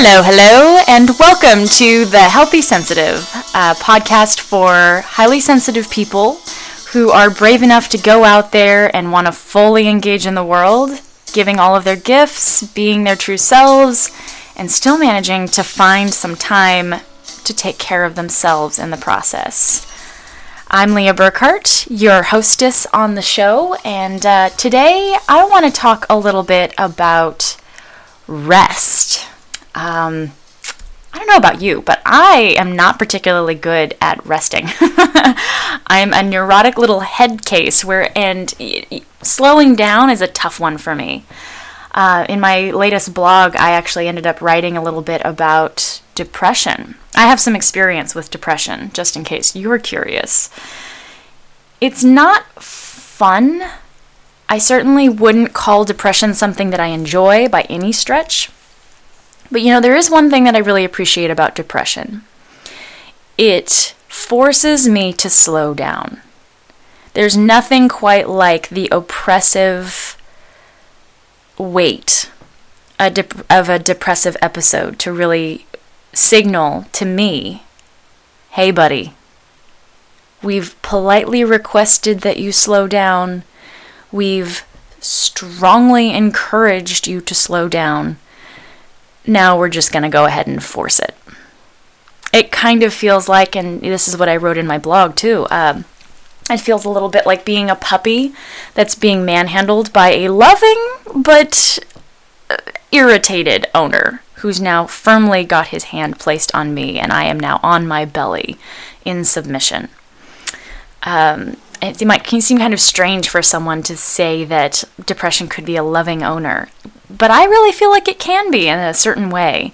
Hello, hello, and welcome to The Healthy Sensitive, a podcast for highly sensitive people who are brave enough to go out there and want to fully engage in the world, giving all of their gifts, being their true selves, and still managing to find some time to take care of themselves in the process. I'm Leah Burkhart, your hostess on the show, and uh, today I want to talk a little bit about rest. Um, I don't know about you, but I am not particularly good at resting. I'm a neurotic little head case where, and slowing down is a tough one for me. Uh, in my latest blog, I actually ended up writing a little bit about depression. I have some experience with depression, just in case you were curious. It's not fun. I certainly wouldn't call depression something that I enjoy by any stretch. But you know, there is one thing that I really appreciate about depression it forces me to slow down. There's nothing quite like the oppressive weight a dep- of a depressive episode to really signal to me hey, buddy, we've politely requested that you slow down. We've strongly encouraged you to slow down now we're just going to go ahead and force it. It kind of feels like, and this is what I wrote in my blog too. Um, it feels a little bit like being a puppy that's being manhandled by a loving but uh, irritated owner who's now firmly got his hand placed on me, and I am now on my belly in submission. Um, it might seem kind of strange for someone to say that depression could be a loving owner but I really feel like it can be in a certain way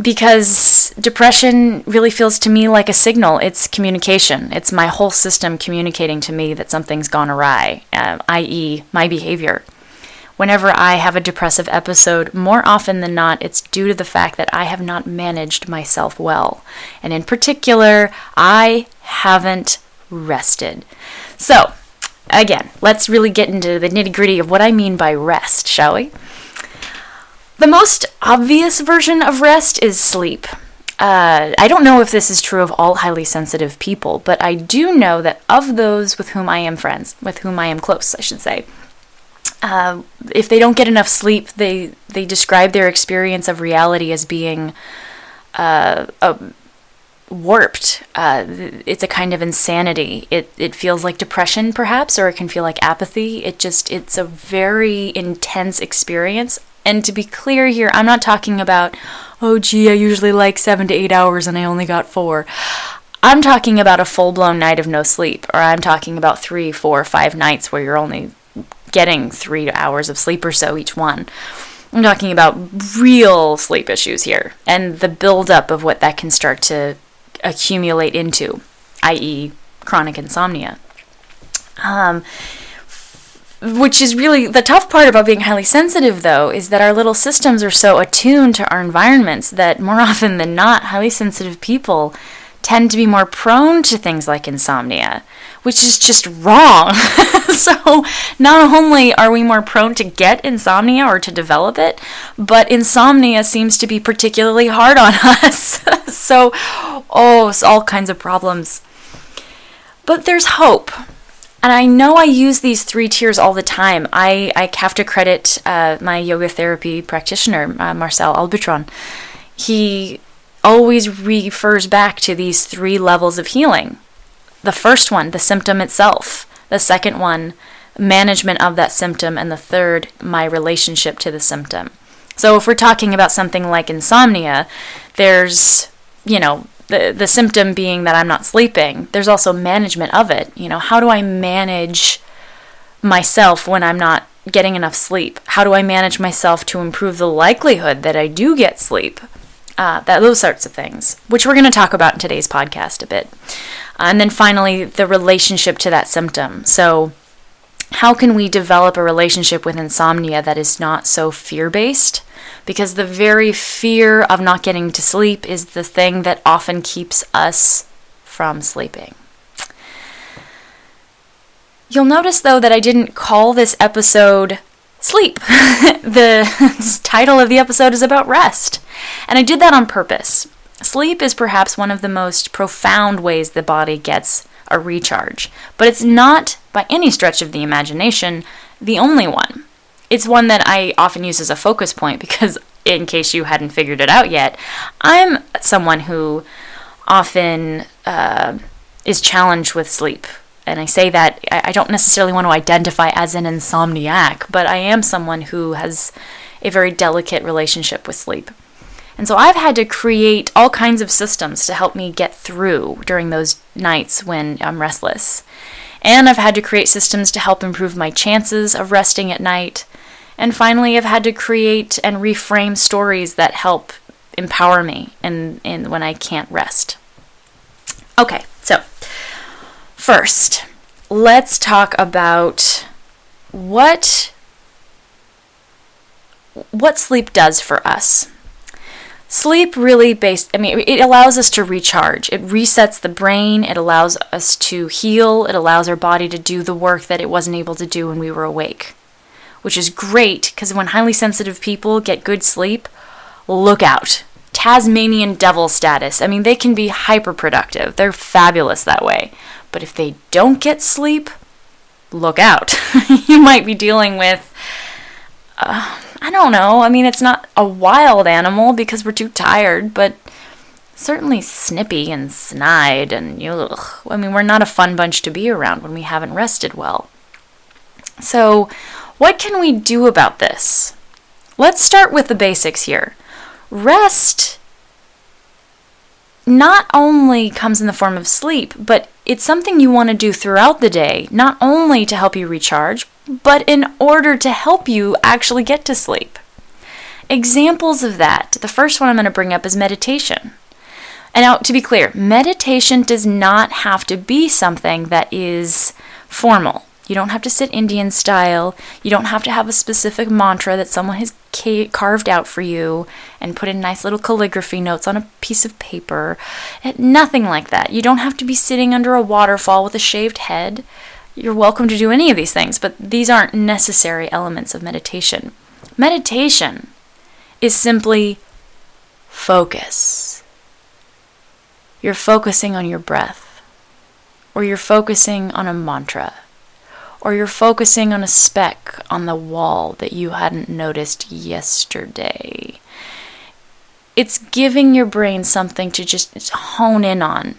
because depression really feels to me like a signal. It's communication. It's my whole system communicating to me that something's gone awry, uh, i.e., my behavior. Whenever I have a depressive episode, more often than not, it's due to the fact that I have not managed myself well. And in particular, I haven't rested. So, again, let's really get into the nitty gritty of what I mean by rest, shall we? The most obvious version of rest is sleep. Uh, I don't know if this is true of all highly sensitive people, but I do know that of those with whom I am friends, with whom I am close, I should say, uh, if they don't get enough sleep, they they describe their experience of reality as being uh, warped. Uh, it's a kind of insanity. It it feels like depression, perhaps, or it can feel like apathy. It just it's a very intense experience. And to be clear here, I'm not talking about, oh gee, I usually like seven to eight hours and I only got four. I'm talking about a full blown night of no sleep, or I'm talking about three, four, five nights where you're only getting three hours of sleep or so each one. I'm talking about real sleep issues here and the buildup of what that can start to accumulate into, i.e., chronic insomnia. Um, which is really the tough part about being highly sensitive, though, is that our little systems are so attuned to our environments that more often than not, highly sensitive people tend to be more prone to things like insomnia, which is just wrong. so, not only are we more prone to get insomnia or to develop it, but insomnia seems to be particularly hard on us. so, oh, it's all kinds of problems. But there's hope. And I know I use these three tiers all the time. I, I have to credit uh, my yoga therapy practitioner, uh, Marcel Albutron. He always refers back to these three levels of healing. The first one, the symptom itself. The second one, management of that symptom. And the third, my relationship to the symptom. So if we're talking about something like insomnia, there's, you know, the the symptom being that I'm not sleeping. There's also management of it. You know, how do I manage myself when I'm not getting enough sleep? How do I manage myself to improve the likelihood that I do get sleep? Uh, that those sorts of things, which we're going to talk about in today's podcast a bit. Uh, and then finally, the relationship to that symptom. So, how can we develop a relationship with insomnia that is not so fear based? because the very fear of not getting to sleep is the thing that often keeps us from sleeping. You'll notice, though, that I didn't call this episode sleep. the title of the episode is about rest. And I did that on purpose. Sleep is perhaps one of the most profound ways the body gets a recharge, but it's not, by any stretch of the imagination, the only one. It's one that I often use as a focus point because, in case you hadn't figured it out yet, I'm someone who often uh, is challenged with sleep. And I say that I don't necessarily want to identify as an insomniac, but I am someone who has a very delicate relationship with sleep. And so I've had to create all kinds of systems to help me get through during those nights when I'm restless. And I've had to create systems to help improve my chances of resting at night. And finally, I've had to create and reframe stories that help empower me in, in when I can't rest. Okay, so first, let's talk about what what sleep does for us. Sleep really based, I mean, it allows us to recharge. It resets the brain. It allows us to heal. It allows our body to do the work that it wasn't able to do when we were awake, which is great because when highly sensitive people get good sleep, look out. Tasmanian devil status. I mean, they can be hyper productive. They're fabulous that way. But if they don't get sleep, look out. you might be dealing with. Uh, I don't know. I mean, it's not a wild animal because we're too tired, but certainly snippy and snide and ugh. I mean, we're not a fun bunch to be around when we haven't rested well. So, what can we do about this? Let's start with the basics here. Rest not only comes in the form of sleep, but it's something you want to do throughout the day, not only to help you recharge, but in order to help you actually get to sleep. Examples of that, the first one I'm going to bring up is meditation. And now, to be clear, meditation does not have to be something that is formal. You don't have to sit Indian style. You don't have to have a specific mantra that someone has carved out for you and put in nice little calligraphy notes on a piece of paper. Eh, nothing like that. You don't have to be sitting under a waterfall with a shaved head. You're welcome to do any of these things, but these aren't necessary elements of meditation. Meditation is simply focus. You're focusing on your breath, or you're focusing on a mantra, or you're focusing on a speck on the wall that you hadn't noticed yesterday. It's giving your brain something to just hone in on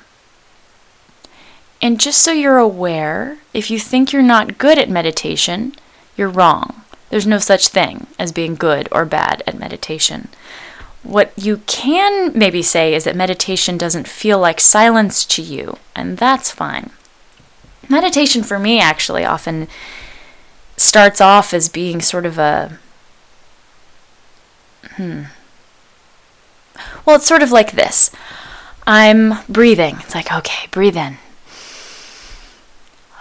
and just so you're aware, if you think you're not good at meditation, you're wrong. There's no such thing as being good or bad at meditation. What you can maybe say is that meditation doesn't feel like silence to you, and that's fine. Meditation for me actually often starts off as being sort of a. Hmm. Well, it's sort of like this I'm breathing. It's like, okay, breathe in.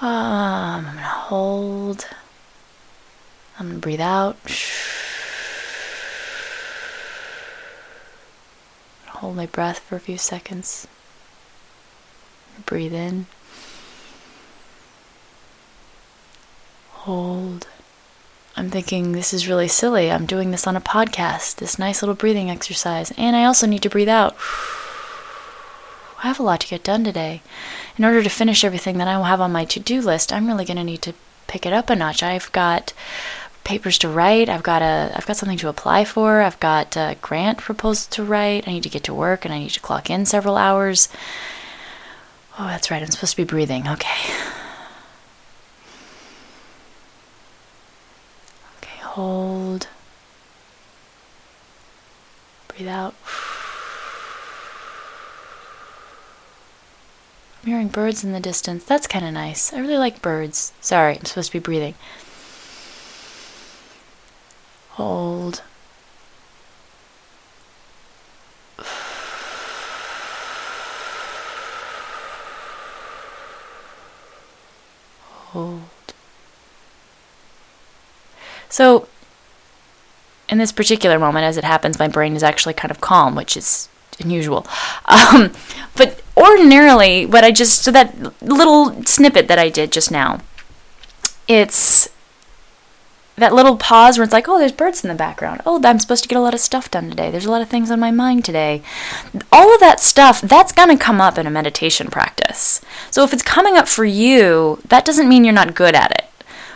Um, I'm to hold. I'm to breathe out. Hold my breath for a few seconds. Breathe in. Hold. I'm thinking this is really silly. I'm doing this on a podcast, this nice little breathing exercise, and I also need to breathe out. I have a lot to get done today. In order to finish everything that I will have on my to do list, I'm really going to need to pick it up a notch. I've got papers to write. I've got a I've got something to apply for. I've got a grant proposal to write. I need to get to work and I need to clock in several hours. Oh, that's right. I'm supposed to be breathing. Okay. Hold. Breathe out. I'm hearing birds in the distance. That's kind of nice. I really like birds. Sorry, I'm supposed to be breathing. Hold. So, in this particular moment, as it happens, my brain is actually kind of calm, which is unusual. Um, but ordinarily, what I just, so that little snippet that I did just now, it's that little pause where it's like, oh, there's birds in the background. Oh, I'm supposed to get a lot of stuff done today. There's a lot of things on my mind today. All of that stuff, that's going to come up in a meditation practice. So if it's coming up for you, that doesn't mean you're not good at it.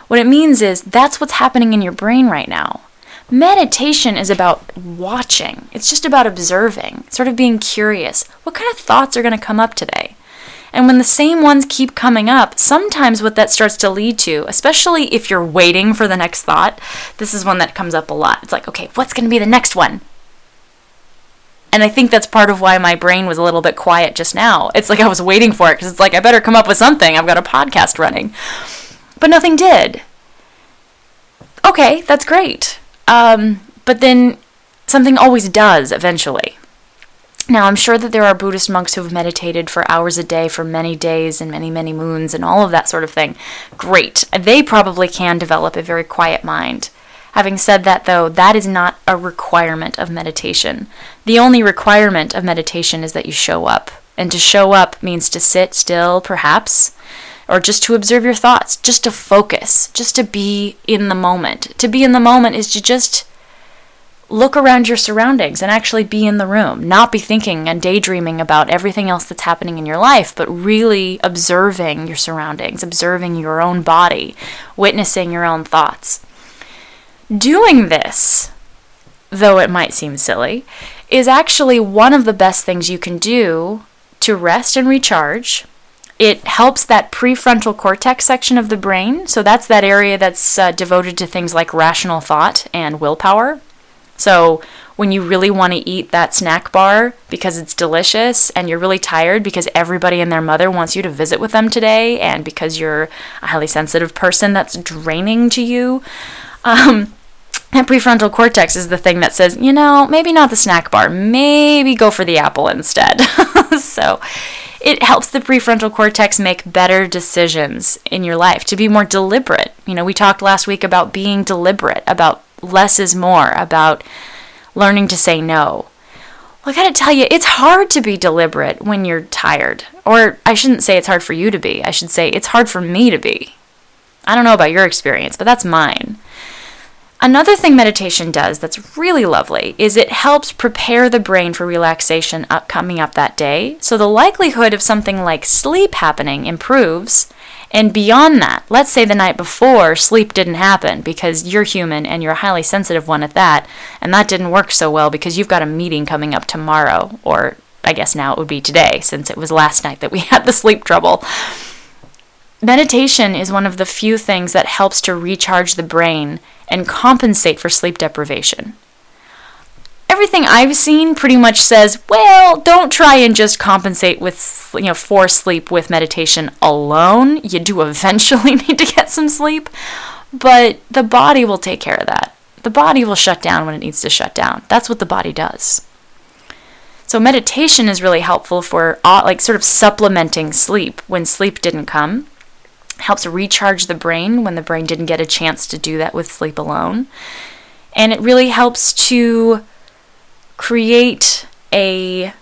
What it means is that's what's happening in your brain right now. Meditation is about watching, it's just about observing, sort of being curious. What kind of thoughts are going to come up today? And when the same ones keep coming up, sometimes what that starts to lead to, especially if you're waiting for the next thought, this is one that comes up a lot. It's like, okay, what's going to be the next one? And I think that's part of why my brain was a little bit quiet just now. It's like I was waiting for it because it's like, I better come up with something. I've got a podcast running. But nothing did. Okay, that's great. Um, but then something always does eventually. Now, I'm sure that there are Buddhist monks who have meditated for hours a day for many days and many, many moons and all of that sort of thing. Great. They probably can develop a very quiet mind. Having said that, though, that is not a requirement of meditation. The only requirement of meditation is that you show up. And to show up means to sit still, perhaps, or just to observe your thoughts, just to focus, just to be in the moment. To be in the moment is to just look around your surroundings and actually be in the room, not be thinking and daydreaming about everything else that's happening in your life, but really observing your surroundings, observing your own body, witnessing your own thoughts. Doing this, though it might seem silly, is actually one of the best things you can do to rest and recharge. It helps that prefrontal cortex section of the brain. So that's that area that's uh, devoted to things like rational thought and willpower. So when you really want to eat that snack bar because it's delicious and you're really tired because everybody and their mother wants you to visit with them today and because you're a highly sensitive person that's draining to you, um, that prefrontal cortex is the thing that says, you know, maybe not the snack bar, maybe go for the apple instead. so it helps the prefrontal cortex make better decisions in your life, to be more deliberate. You know, we talked last week about being deliberate, about less is more, about learning to say no. Well, I gotta tell you, it's hard to be deliberate when you're tired. Or I shouldn't say it's hard for you to be, I should say it's hard for me to be. I don't know about your experience, but that's mine. Another thing meditation does that's really lovely is it helps prepare the brain for relaxation up, coming up that day. So the likelihood of something like sleep happening improves and beyond that, let's say the night before sleep didn't happen because you're human and you're a highly sensitive one at that, and that didn't work so well because you've got a meeting coming up tomorrow, or I guess now it would be today since it was last night that we had the sleep trouble. Meditation is one of the few things that helps to recharge the brain and compensate for sleep deprivation everything I've seen pretty much says, well, don't try and just compensate with, you know, for sleep with meditation alone. You do eventually need to get some sleep, but the body will take care of that. The body will shut down when it needs to shut down. That's what the body does. So meditation is really helpful for uh, like sort of supplementing sleep when sleep didn't come. Helps recharge the brain when the brain didn't get a chance to do that with sleep alone. And it really helps to create a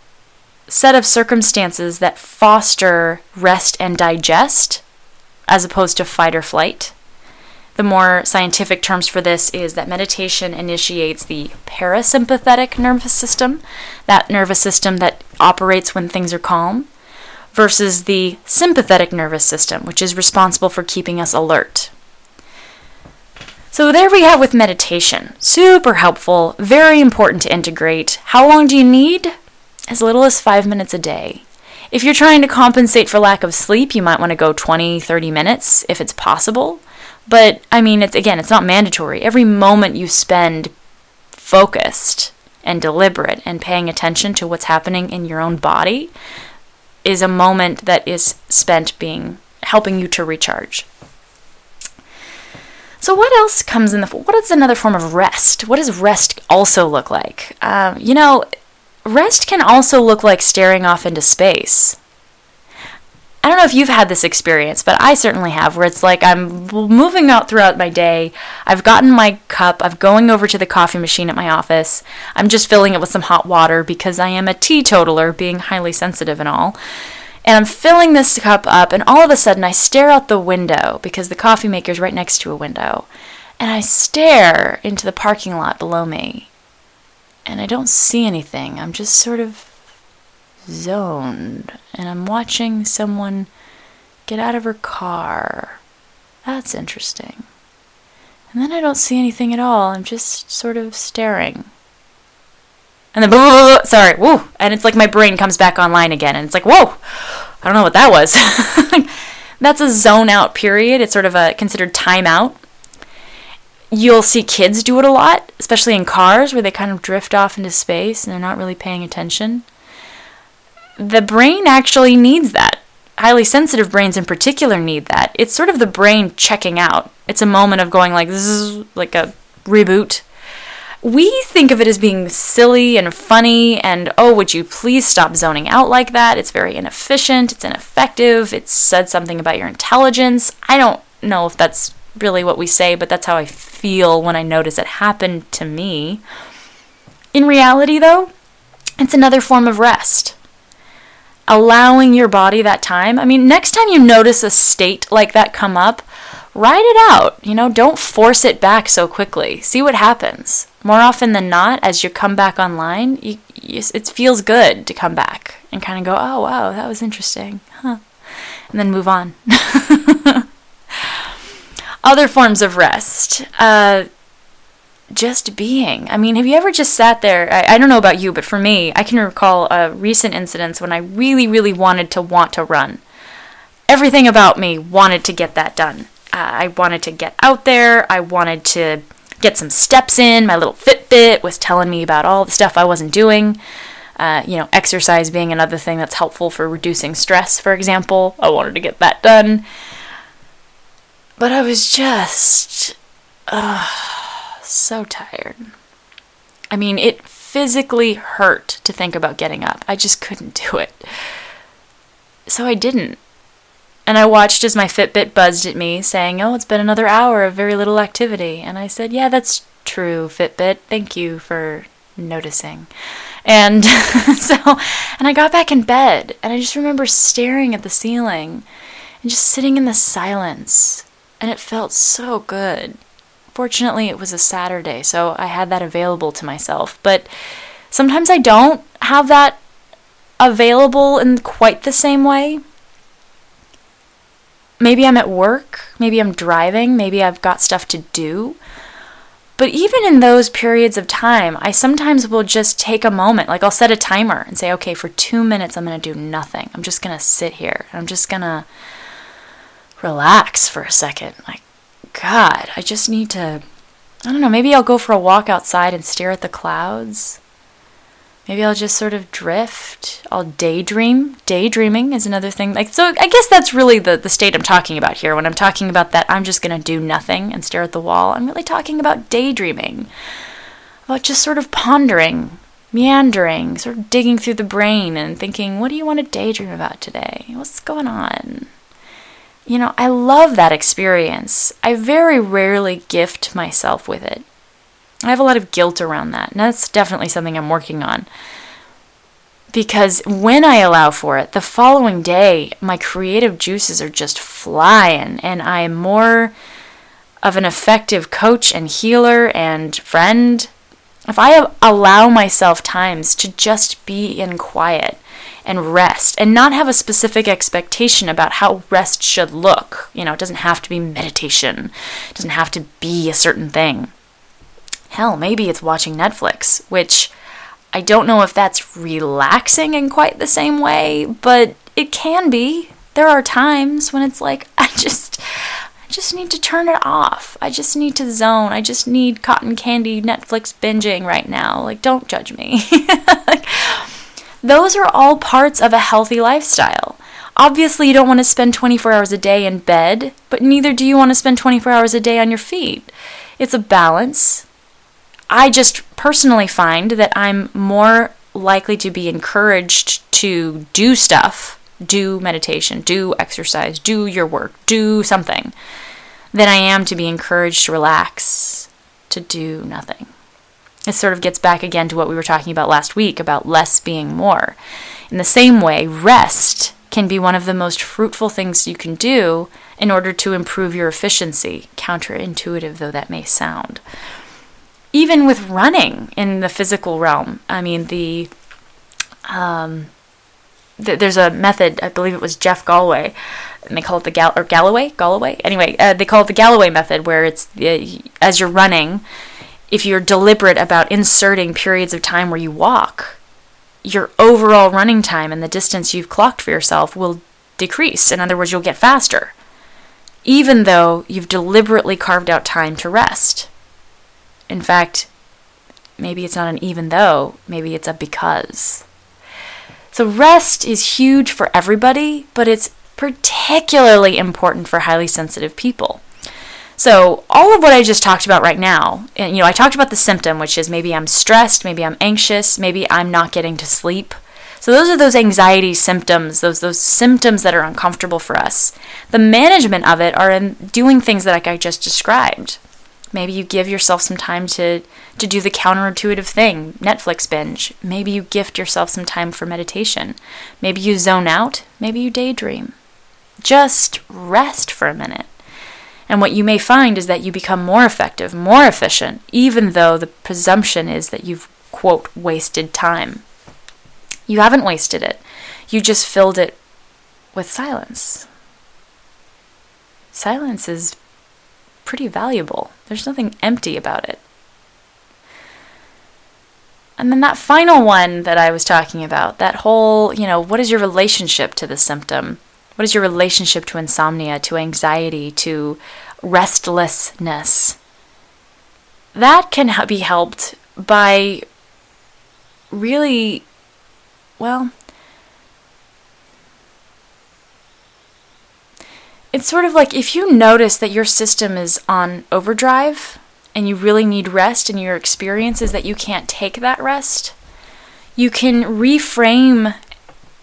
set of circumstances that foster rest and digest as opposed to fight or flight. The more scientific terms for this is that meditation initiates the parasympathetic nervous system, that nervous system that operates when things are calm, versus the sympathetic nervous system, which is responsible for keeping us alert. So there we have with meditation. Super helpful, very important to integrate. How long do you need? As little as five minutes a day. If you're trying to compensate for lack of sleep, you might want to go 20, 30 minutes if it's possible. But I mean, it's again, it's not mandatory. Every moment you spend focused and deliberate and paying attention to what's happening in your own body is a moment that is spent being helping you to recharge. So, what else comes in the. What is another form of rest? What does rest also look like? Um, you know, rest can also look like staring off into space. I don't know if you've had this experience, but I certainly have, where it's like I'm moving out throughout my day. I've gotten my cup, I'm going over to the coffee machine at my office. I'm just filling it with some hot water because I am a teetotaler, being highly sensitive and all. And I'm filling this cup up, and all of a sudden I stare out the window because the coffee maker is right next to a window. And I stare into the parking lot below me, and I don't see anything. I'm just sort of zoned, and I'm watching someone get out of her car. That's interesting. And then I don't see anything at all. I'm just sort of staring. And then, blah, blah, blah, sorry, woo. And it's like my brain comes back online again. And it's like, whoa, I don't know what that was. That's a zone out period. It's sort of a considered timeout. You'll see kids do it a lot, especially in cars where they kind of drift off into space and they're not really paying attention. The brain actually needs that. Highly sensitive brains in particular need that. It's sort of the brain checking out. It's a moment of going like this is like a reboot. We think of it as being silly and funny and oh would you please stop zoning out like that? It's very inefficient. It's ineffective. It said something about your intelligence. I don't know if that's really what we say but that's how i feel when i notice it happen to me. In reality though it's another form of rest allowing your body that time i mean next time you notice a state like that come up write it out you know don't force it back so quickly see what happens more often than not, as you come back online, you, you, it feels good to come back and kind of go, oh, wow, that was interesting. Huh. And then move on. Other forms of rest. Uh, just being. I mean, have you ever just sat there? I, I, don't know about you, but for me, I can recall a recent incidents when I really, really wanted to want to run. Everything about me wanted to get that done. Uh, I wanted to get out there. I wanted to get some steps in. My little Fitbit was telling me about all the stuff I wasn't doing. Uh, you know, exercise being another thing that's helpful for reducing stress, for example. I wanted to get that done. But I was just uh, so tired. I mean, it physically hurt to think about getting up. I just couldn't do it. So I didn't. And I watched as my Fitbit buzzed at me, saying, Oh, it's been another hour of very little activity. And I said, Yeah, that's true, Fitbit. Thank you for noticing. And so, and I got back in bed, and I just remember staring at the ceiling and just sitting in the silence. And it felt so good. Fortunately, it was a Saturday, so I had that available to myself. But sometimes I don't have that available in quite the same way maybe I'm at work, maybe I'm driving, maybe I've got stuff to do. But even in those periods of time, I sometimes will just take a moment. Like I'll set a timer and say, okay, for two minutes, I'm going to do nothing. I'm just going to sit here. I'm just going to relax for a second. Like, God, I just need to, I don't know, maybe I'll go for a walk outside and stare at the clouds. Maybe I'll just sort of drift. I'll daydream. Daydreaming is another thing. Like so I guess that's really the, the state I'm talking about here. When I'm talking about that I'm just gonna do nothing and stare at the wall, I'm really talking about daydreaming. About just sort of pondering, meandering, sort of digging through the brain and thinking, what do you want to daydream about today? What's going on? You know, I love that experience. I very rarely gift myself with it. I have a lot of guilt around that. And that's definitely something I'm working on. Because when I allow for it, the following day, my creative juices are just flying, and I'm more of an effective coach and healer and friend. If I allow myself times to just be in quiet and rest and not have a specific expectation about how rest should look, you know, it doesn't have to be meditation, it doesn't have to be a certain thing. Hell, maybe it's watching Netflix, which I don't know if that's relaxing in quite the same way, but it can be. There are times when it's like, I just. I just need to turn it off. I just need to zone. I just need cotton candy Netflix binging right now. Like, don't judge me. like, those are all parts of a healthy lifestyle. Obviously, you don't want to spend 24 hours a day in bed, but neither do you want to spend 24 hours a day on your feet. It's a balance. I just personally find that I'm more likely to be encouraged to do stuff, do meditation, do exercise, do your work, do something, than I am to be encouraged to relax, to do nothing. It sort of gets back again to what we were talking about last week about less being more. In the same way, rest can be one of the most fruitful things you can do in order to improve your efficiency, counterintuitive though that may sound. Even with running in the physical realm, I mean, the um, th- there's a method, I believe it was Jeff Galloway, and they call it the Gal- or Galloway, Galloway. Anyway, uh, they call it the Galloway method, where it's uh, as you're running, if you're deliberate about inserting periods of time where you walk, your overall running time and the distance you've clocked for yourself will decrease. In other words, you'll get faster even though you've deliberately carved out time to rest. In fact, maybe it's not an even though, maybe it's a because. So, rest is huge for everybody, but it's particularly important for highly sensitive people. So, all of what I just talked about right now, and you know, I talked about the symptom, which is maybe I'm stressed, maybe I'm anxious, maybe I'm not getting to sleep. So those are those anxiety symptoms, those those symptoms that are uncomfortable for us. The management of it are in doing things that like I just described. Maybe you give yourself some time to to do the counterintuitive thing, Netflix binge. Maybe you gift yourself some time for meditation. Maybe you zone out, maybe you daydream. Just rest for a minute. And what you may find is that you become more effective, more efficient, even though the presumption is that you've, quote, wasted time. You haven't wasted it. You just filled it with silence. Silence is pretty valuable. There's nothing empty about it. And then that final one that I was talking about, that whole, you know, what is your relationship to the symptom? What is your relationship to insomnia, to anxiety, to restlessness? That can be helped by really well, it's sort of like if you notice that your system is on overdrive and you really need rest and your experience is that you can't take that rest, you can reframe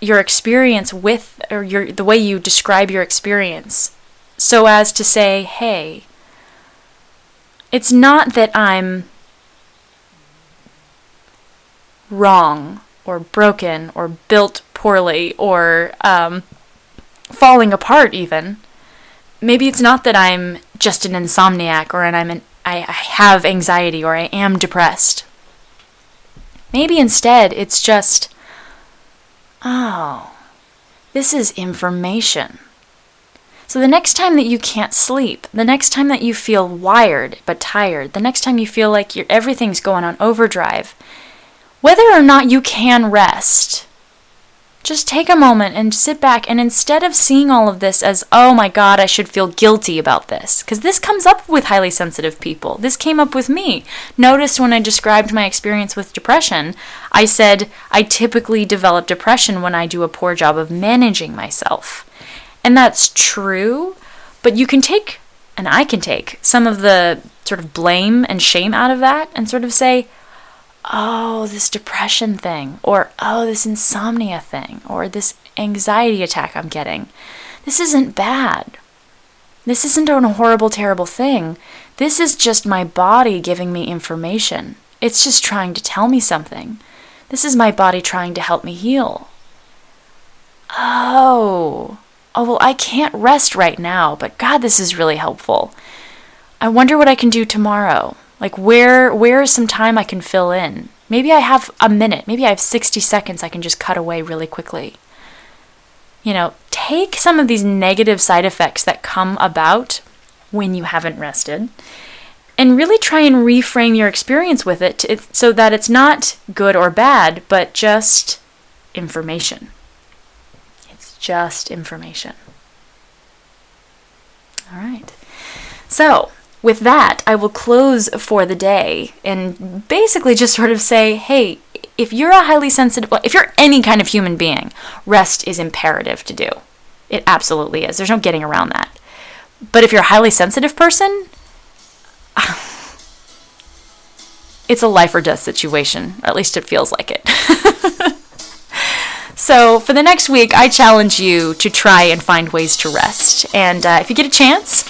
your experience with or your the way you describe your experience so as to say, "Hey, it's not that I'm wrong or broken or built poorly or um, falling apart even. Maybe it's not that i'm just an insomniac or and i'm an, I, I have anxiety or i am depressed. Maybe instead it's just oh this is information. So the next time that you can't sleep, the next time that you feel wired but tired, the next time you feel like everything's going on overdrive, whether or not you can rest, just take a moment and sit back and instead of seeing all of this as, oh my God, I should feel guilty about this, because this comes up with highly sensitive people. This came up with me. Notice when I described my experience with depression, I said I typically develop depression when I do a poor job of managing myself. And that's true, but you can take, and I can take, some of the sort of blame and shame out of that and sort of say, oh, this depression thing, or oh, this insomnia thing, or this anxiety attack I'm getting. This isn't bad. This isn't a horrible, terrible thing. This is just my body giving me information. It's just trying to tell me something. This is my body trying to help me heal. Oh, oh, well, I can't rest right now, but God, this is really helpful. I wonder what I can do tomorrow. Like where where is some time I can fill in? Maybe I have a minute, maybe I have 60 seconds I can just cut away really quickly. You know, take some of these negative side effects that come about when you haven't rested and really try and reframe your experience with it to, so that it's not good or bad, but just information. It's just information. All right. So, with that, I will close for the day and basically just sort of say, hey, if you're a highly sensitive, if you're any kind of human being, rest is imperative to do. It absolutely is. There's no getting around that. But if you're a highly sensitive person, it's a life or death situation, or at least it feels like it. so, for the next week, I challenge you to try and find ways to rest. And uh, if you get a chance,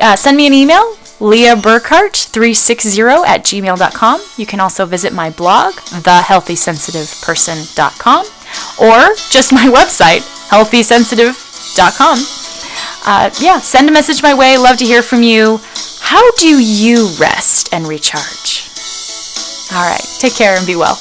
uh, send me an email Leah Burkhart360 at gmail.com. You can also visit my blog, thehealthysensitiveperson.com, or just my website, healthysensitive.com. Uh, yeah, send a message my way. Love to hear from you. How do you rest and recharge? All right, take care and be well.